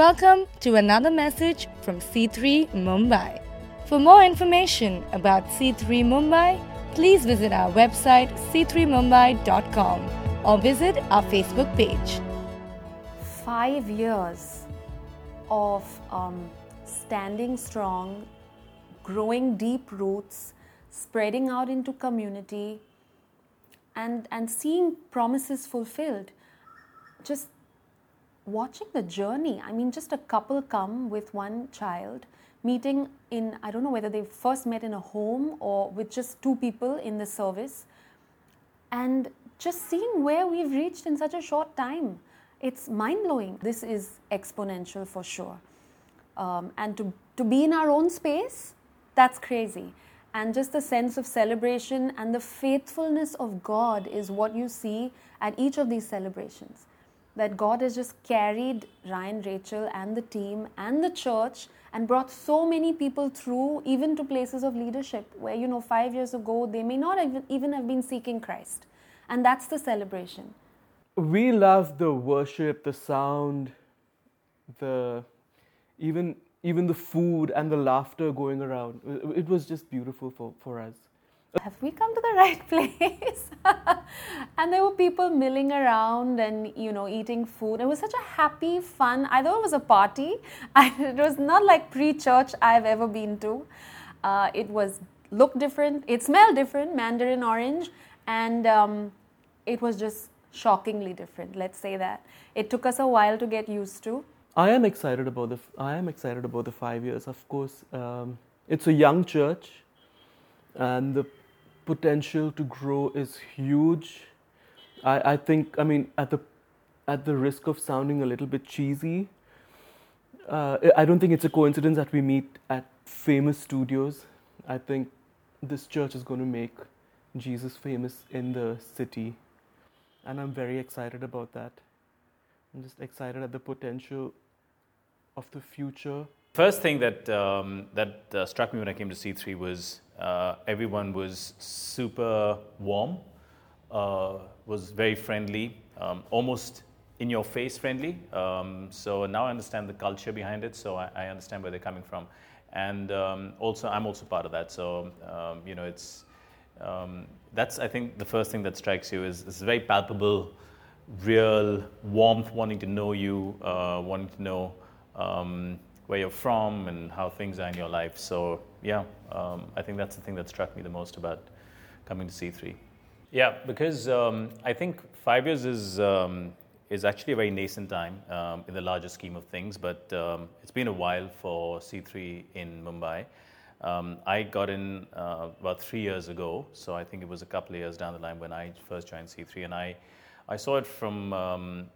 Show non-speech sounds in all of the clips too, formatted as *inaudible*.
Welcome to another message from C3 Mumbai. For more information about C3 Mumbai, please visit our website c3mumbai.com or visit our Facebook page. Five years of um, standing strong, growing deep roots, spreading out into community, and, and seeing promises fulfilled. Just watching the journey. I mean, just a couple come with one child, meeting in, I don't know whether they first met in a home or with just two people in the service, and just seeing where we've reached in such a short time. It's mind blowing. This is exponential for sure. Um, and to, to be in our own space, that's crazy. And just the sense of celebration and the faithfulness of God is what you see at each of these celebrations that God has just carried Ryan, Rachel, and the team and the church and brought so many people through, even to places of leadership where, you know, five years ago they may not even, have been seeking Christ. And that's the celebration. We love the worship, the sound, the even even the food and the laughter going around. It was just beautiful for, for us have we come to the *laughs* right place? *laughs* and there were people milling around and, you know, eating food. It was such a happy, fun, I thought it was a party. *laughs* it was not like pre church I've ever been to. Uh, it was looked different, it smelled different, mandarin orange, and um, it was just shockingly different, let's say that. It took us a while to get used to. I am excited about the I am excited about the five years. Of course, um, it's a young church, and the potential to grow is huge. I, I think, I mean, at the, at the risk of sounding a little bit cheesy, uh, I don't think it's a coincidence that we meet at famous studios. I think this church is going to make Jesus famous in the city. And I'm very excited about that. I'm just excited at the potential of the future. First thing that, um, that uh, struck me when I came to C3 was uh, everyone was super warm, uh, was very friendly, um, almost in your face friendly. Um, so now I understand the culture behind it, so I, I understand where they're coming from. And um, also, I'm also part of that. So, um, you know, it's um, that's, I think, the first thing that strikes you is this very palpable, real warmth, wanting to know you, uh, wanting to know where you're from and how things are in your life. So yeah, um, I think that's the thing that struck me the most about coming to C3. Yeah, because um, I think five years is um, is actually a very nascent time um, in the larger scheme of things, but um, it's been a while for C3 in Mumbai. Um, I got in uh, about three years ago, so I think it was a couple of years down the line when I first joined C3, and I I saw it from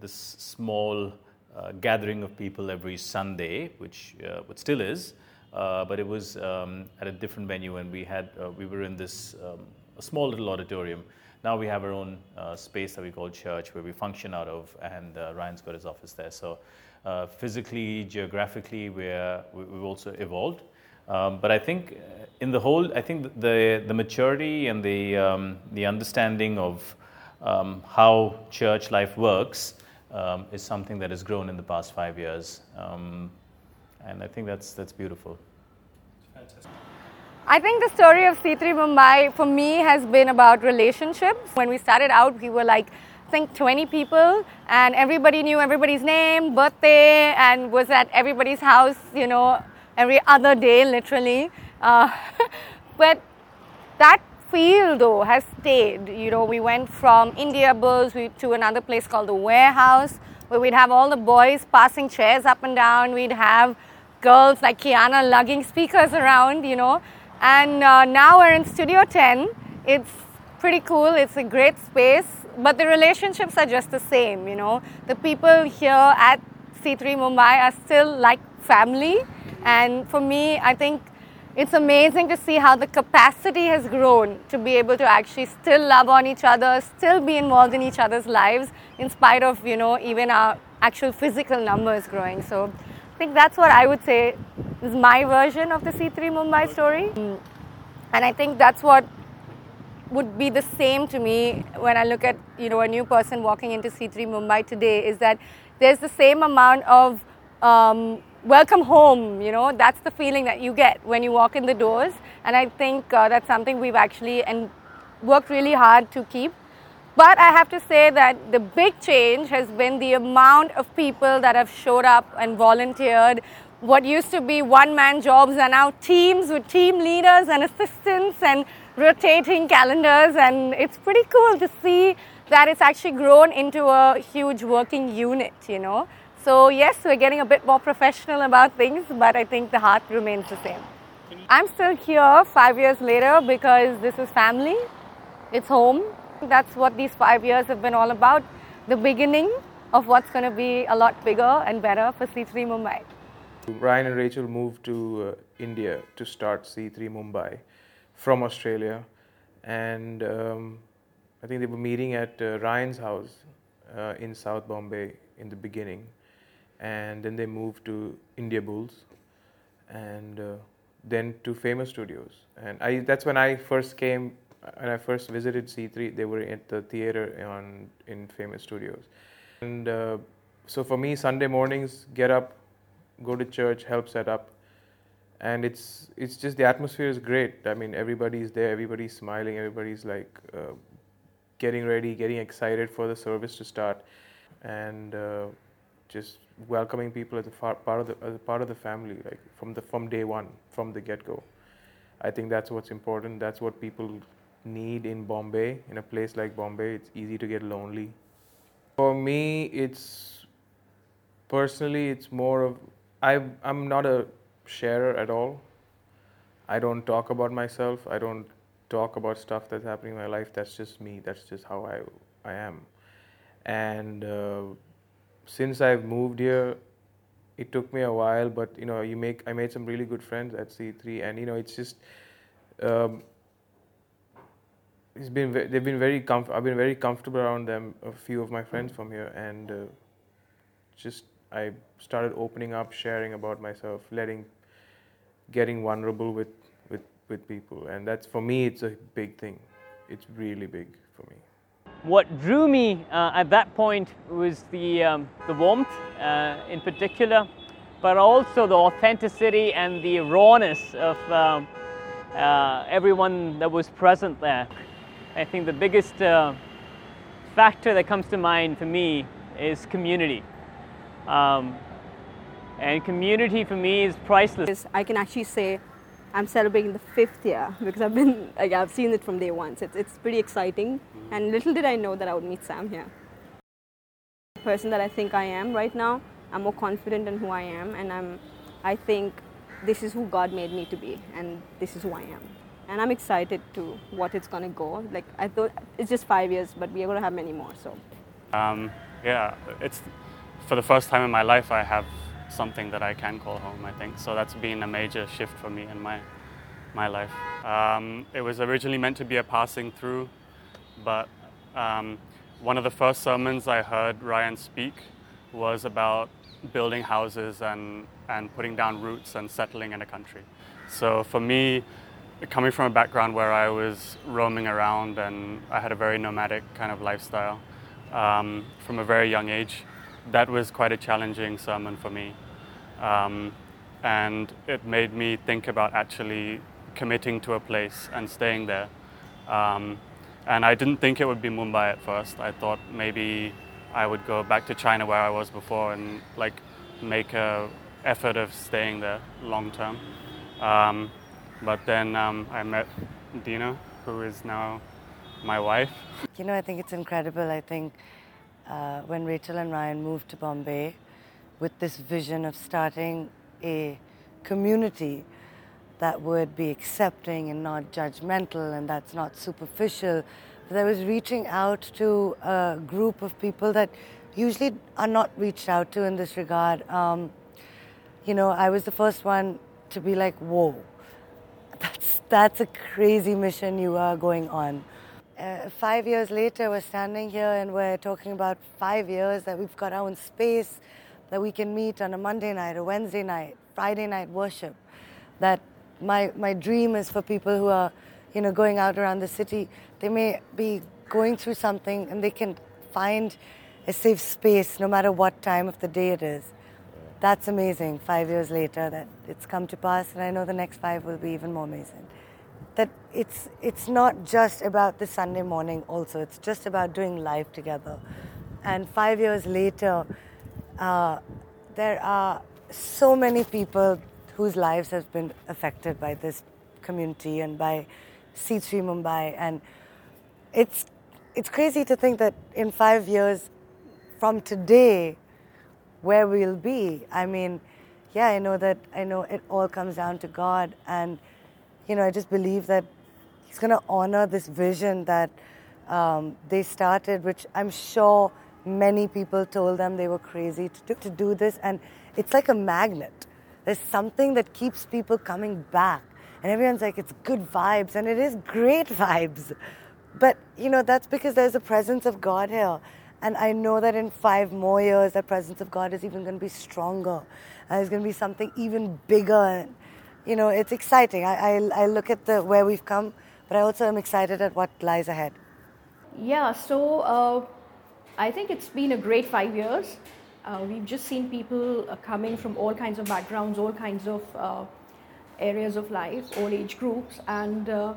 this small uh, gathering of people every Sunday, which uh, still is, uh, but it was um, at a different venue, and we had uh, we were in this um, a small little auditorium. Now we have our own uh, space that we call church, where we function out of, and uh, Ryan's got his office there. So physically, geographically, we're, we've also evolved. Um, but I think in the whole, I think the the maturity and the um, the understanding of um, how church life works um, is something that has grown in the past five years. Um, and I think that's, that's beautiful. I think the story of C3 Mumbai for me has been about relationships. When we started out, we were like, I think 20 people, and everybody knew everybody's name, birthday, and was at everybody's house, you know, every other day, literally. Uh, *laughs* but that feel though has stayed. You know, we went from Indiabulls to another place called the Warehouse, where we'd have all the boys passing chairs up and down. We'd have girls like Kiana lugging speakers around, you know. And uh, now we're in Studio 10. It's pretty cool. It's a great space, but the relationships are just the same, you know. The people here at C3 Mumbai are still like family. And for me, I think it's amazing to see how the capacity has grown to be able to actually still love on each other, still be involved in each other's lives, in spite of, you know, even our actual physical numbers growing. So I think that's what I would say is my version of the C3 Mumbai story. And I think that's what would be the same to me when I look at, you know, a new person walking into C3 Mumbai today is that there's the same amount of um, welcome home. You know, that's the feeling that you get when you walk in the doors. And I think uh, that's something we've actually and worked really hard to keep. But I have to say that the big change has been the amount of people that have showed up and volunteered. What used to be one man jobs are now teams with team leaders and assistants and rotating calendars. And it's pretty cool to see that it's actually grown into a huge working unit, you know. So, yes, we're getting a bit more professional about things, but I think the heart remains the same. I'm still here five years later because this is family, it's home, that's what these five years have been all about. The beginning of what's going to be a lot bigger and better for C3 Mumbai. Ryan and Rachel moved to uh, India to start C3 Mumbai from Australia, and um, I think they were meeting at uh, Ryan's house uh, in South Bombay in the beginning, and then they moved to Indiabulls, and uh, then to Famous Studios, and I, that's when I first came when I first visited C3, they were at the theater on in Famous Studios, and uh, so for me, Sunday mornings, get up, go to church, help set up, and it's it's just the atmosphere is great. I mean, everybody's there, everybody's smiling, everybody's like uh, getting ready, getting excited for the service to start, and uh, just welcoming people as a far, part of the as a part of the family, like from the from day one, from the get go. I think that's what's important. That's what people need in Bombay. In a place like Bombay, it's easy to get lonely. For me, it's personally, it's more of I. I'm not a sharer at all. I don't talk about myself. I don't talk about stuff that's happening in my life. That's just me. That's just how I I am. And uh, since I've moved here, it took me a while, but you know, you make I made some really good friends at C3, and you know, it's just. Um, it's been they've been very comf- I've been very comfortable around them. A few of my friends from here, and uh, just I started opening up, sharing about myself, letting, getting vulnerable with with with people, and that's for me. It's a big thing. It's really big for me. What drew me uh, at that point was the um, the warmth, uh, in particular, but also the authenticity and the rawness of um, uh, everyone that was present there. I think the biggest uh, factor that comes to mind for me is community. Um, and community for me is priceless. I can actually say I'm celebrating the fifth year because I've been like I've seen it from day one. So it's, it's pretty exciting. And little did I know that I would meet Sam here. The person that I think I am right now, I'm more confident in who I am, and I'm I think this is who God made me to be, and this is who I am and I'm excited to what it's gonna go. Like I thought it's just five years, but we are gonna have many more. So. Um, yeah, it's for the first time in my life I have something that I can call home. I think so. That's been a major shift for me in my my life. Um, it was originally meant to be a passing through, but um, one of the first sermons I heard Ryan speak was about building houses and and putting down roots and settling in a country. So for me, coming from a background where I was roaming around and I had a very nomadic kind of lifestyle um, from a very young age, that was quite a challenging sermon for me. Um, and it made me think about actually committing to a place and staying there. Um, and I didn't think it would be Mumbai at first. I thought maybe I would go back to China where I was before and like make a effort of staying there long term. Um, but then um, I met Dina, who is now my wife. You know, I think it's incredible. I think uh, when Rachel and Ryan moved to Bombay with this vision of starting a community that would be accepting and not judgmental and that's not superficial, but I was reaching out to a group of people that usually are not reached out to in this regard. Um, you know, I was the first one to be like, whoa *laughs* that's, that's a crazy mission you are going on. Uh, five years later, we're standing here and we're talking about five years that we've got our own space, that we can meet on a Monday night, a Wednesday night, Friday night worship. That my, my dream is for people who are, you know, going out around the city. They may be going through something and they can find a safe space, no matter what time of the day it is. That's amazing. Five years later, that it's come to pass, and I know the next five will be even more amazing. That it's it's not just about the Sunday morning. Also, it's just about doing life together. And five years later, uh, there are so many people whose lives have been affected by this community and by C3 Mumbai, and it's it's crazy to think that in five years from today, where we'll be. I mean, yeah, I know that I know it all comes down to God, and you know, I just believe that He's going to honor this vision that um, they started, which I'm sure many people told them they were crazy to do, to do this, and it's like a magnet. There's something that keeps people coming back, and everyone's like, it's good vibes, and it is great vibes. But you know, that's because there's a presence of God here. And I know that in five more years, the presence of God is even going to be stronger. And it's going to be something even bigger. You know, it's exciting. I, I, I look at the where we've come, but I also am excited at what lies ahead. Yeah, so uh, I think it's been a great five years. Uh, we've just seen people uh, coming from all kinds of backgrounds, all kinds of uh, areas of life, all age groups, and uh,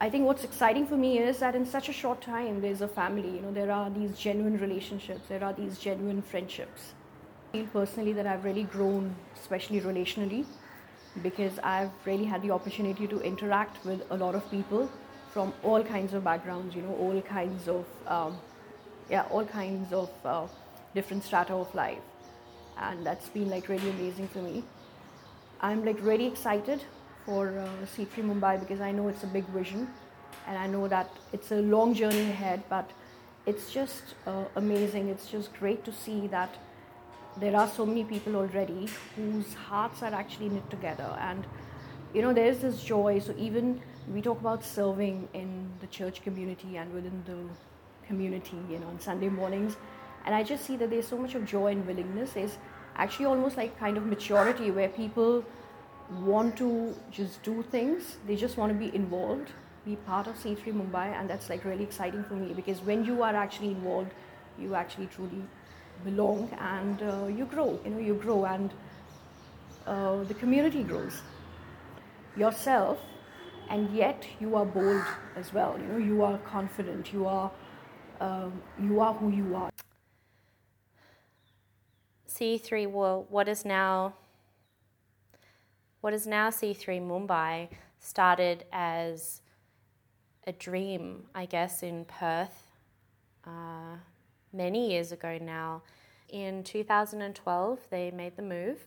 I think what's exciting for me is that in such a short time, there's a family. You know, there are these genuine relationships. There are these genuine friendships. I feel personally that I've really grown, especially relationally, because I've really had the opportunity to interact with a lot of people from all kinds of backgrounds. You know, all kinds of um, yeah, all kinds of uh, different strata of life, and that's been like really amazing for me. I'm like really excited for uh, C3 Mumbai because I know it's a big vision and I know that it's a long journey ahead, but it's just uh, amazing. It's just great to see that there are so many people already whose hearts are actually knit together. And you know there's this joy. So even we talk about serving in the church community and within the community you know on sunday mornings. And i just see that there's so much of joy and willingness. There's actually almost like kind of maturity where people want to just do things. They just want to be involved, be part of C3 Mumbai, and that's like really exciting for me because when you are actually involved, you actually truly belong and uh, you grow. You know, you grow and uh, the community grows. Yourself, and yet you are bold as well. You know, you are confident. You are, um, you are who you are. C3 will what is now what is now C3 Mumbai started as a dream, I guess, in Perth uh, many years ago now. In 2012, they made the move.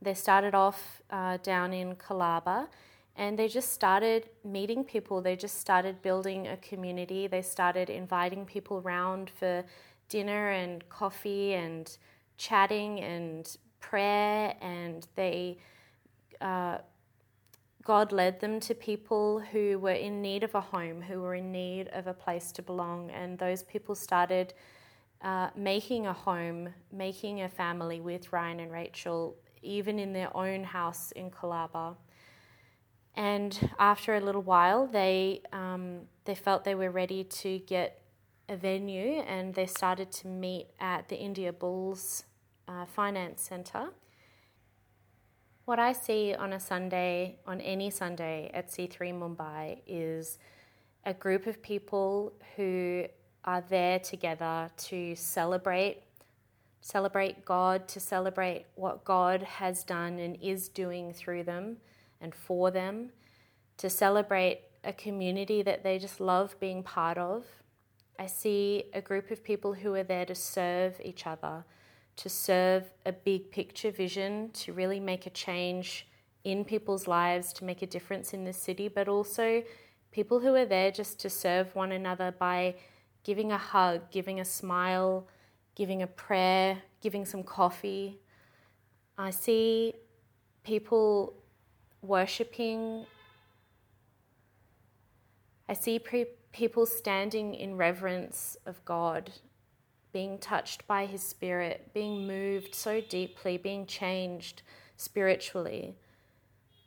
They started off uh, down in Colaba and they just started meeting people. They just started building a community. They started inviting people round for dinner and coffee and chatting and prayer and they uh, God led them to people who were in need of a home, who were in need of a place to belong, and those people started uh, making a home, making a family with Ryan and Rachel, even in their own house in Colaba. And after a little while, they um, they felt they were ready to get a venue, and they started to meet at the Indiabulls uh, Finance Centre. What I see on a Sunday, on any Sunday at C3 Mumbai, is a group of people who are there together to celebrate celebrate God, to celebrate what God has done and is doing through them and for them, to celebrate a community that they just love being part of. I see a group of people who are there to serve each other, to serve a big picture vision, to really make a change in people's lives, to make a difference in the city, but also people who are there just to serve one another by giving a hug, giving a smile, giving a prayer, giving some coffee. I see people worshipping. I see pre- people standing in reverence of God being touched by His Spirit, being moved so deeply, being changed spiritually.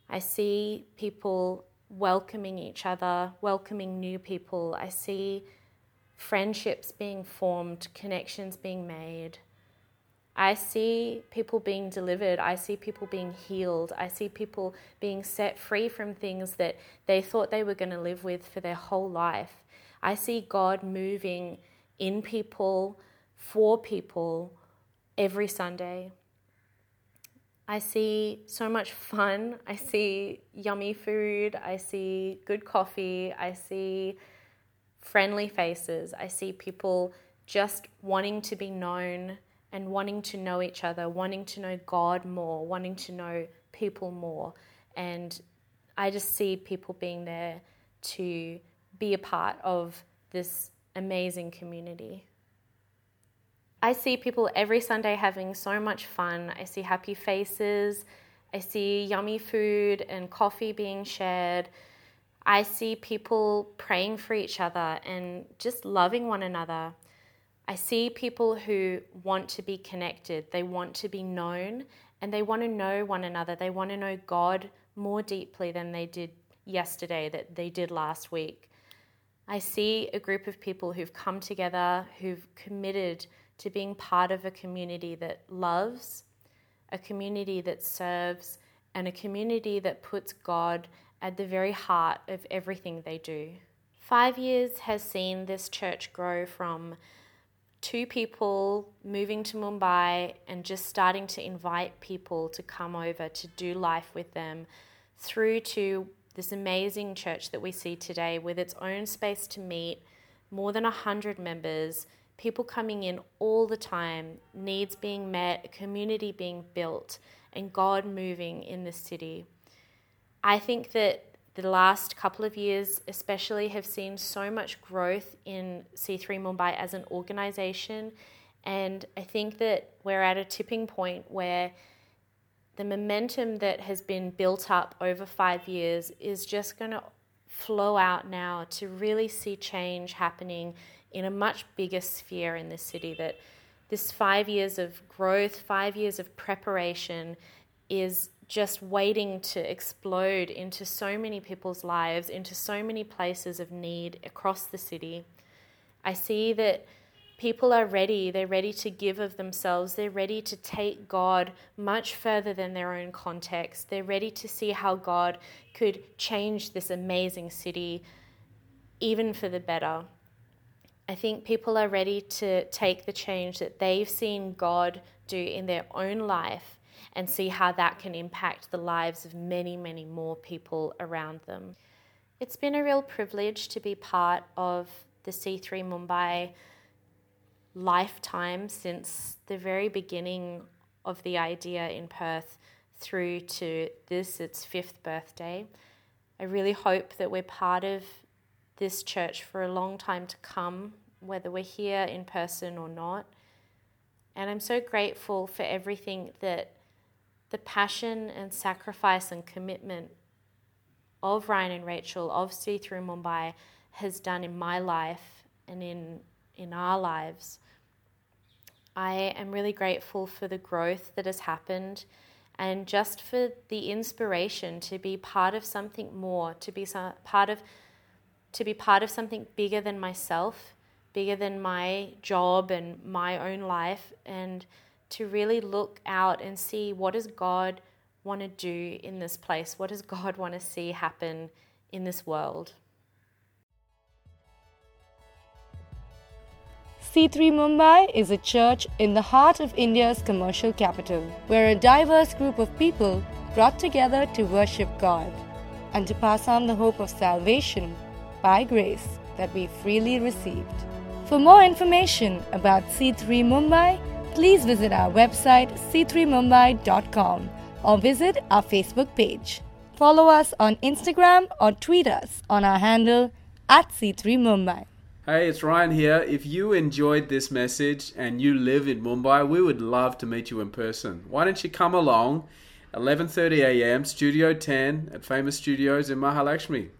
I see people welcoming each other, welcoming new people. I see friendships being formed, connections being made. I see people being delivered. I see people being healed. I see people being set free from things that they thought they were going to live with for their whole life. I see God moving in people, for people, every Sunday. I see so much fun. I see yummy food. I see good coffee. I see friendly faces. I see people just wanting to be known and wanting to know each other, wanting to know God more, wanting to know people more. And I just see people being there to be a part of this amazing community. I see people every Sunday having so much fun. I see happy faces. I see yummy food and coffee being shared. I see people praying for each other and just loving one another. I see people who want to be connected, they want to be known, and they want to know one another. They want to know God more deeply than they did yesterday, that they did last week. I see a group of people who've come together, who've committed to being part of a community that loves, a community that serves, and a community that puts God at the very heart of everything they do. Five years has seen this church grow from two people moving to Mumbai and just starting to invite people to come over to do life with them through to this amazing church that we see today with its own space to meet, more than 100 members, people coming in all the time, needs being met, community being built, and God moving in the city. I think that the last couple of years, especially, have seen so much growth in C3 Mumbai as an organization. And I think that we're at a tipping point where the momentum that has been built up over five years is just going to flow out now to really see change happening in a much bigger sphere in the city. That this five years of growth, five years of preparation is just waiting to explode into so many people's lives, into so many places of need across the city. I see that people are ready. They're ready to give of themselves. They're ready to take God much further than their own context. They're ready to see how God could change this amazing city, even for the better. I think people are ready to take the change that they've seen God do in their own life and see how that can impact the lives of many, many more people around them. It's been a real privilege to be part of the C3 Mumbai lifetime since the very beginning of the idea in Perth through to this, its fifth birthday. I really hope that we're part of this church for a long time to come, whether we're here in person or not. And I'm so grateful for everything that the passion and sacrifice and commitment of Ryan and Rachel, of C3 Mumbai, has done in my life and in, in our lives. I am really grateful for the growth that has happened and just for the inspiration to be part of something more, to be some, part of to be part of something bigger than myself, bigger than my job and my own life and to really look out and see what does God want to do in this place? What does *laughs* God want to see happen in this world? C3 Mumbai is a church in the heart of India's commercial capital, where a diverse group of people brought together to worship God and to pass on the hope of salvation by grace that we freely received. For more information about C3 Mumbai, please visit our website c3mumbai.com or visit our Facebook page. Follow us on Instagram or tweet us on our handle at C3Mumbai. Hey, it's Ryan here. If you enjoyed this message and you live in Mumbai, we would love to meet you in person. Why don't you come along 11:30 a.m. Studio 10 at Famous Studios in Mahalakshmi.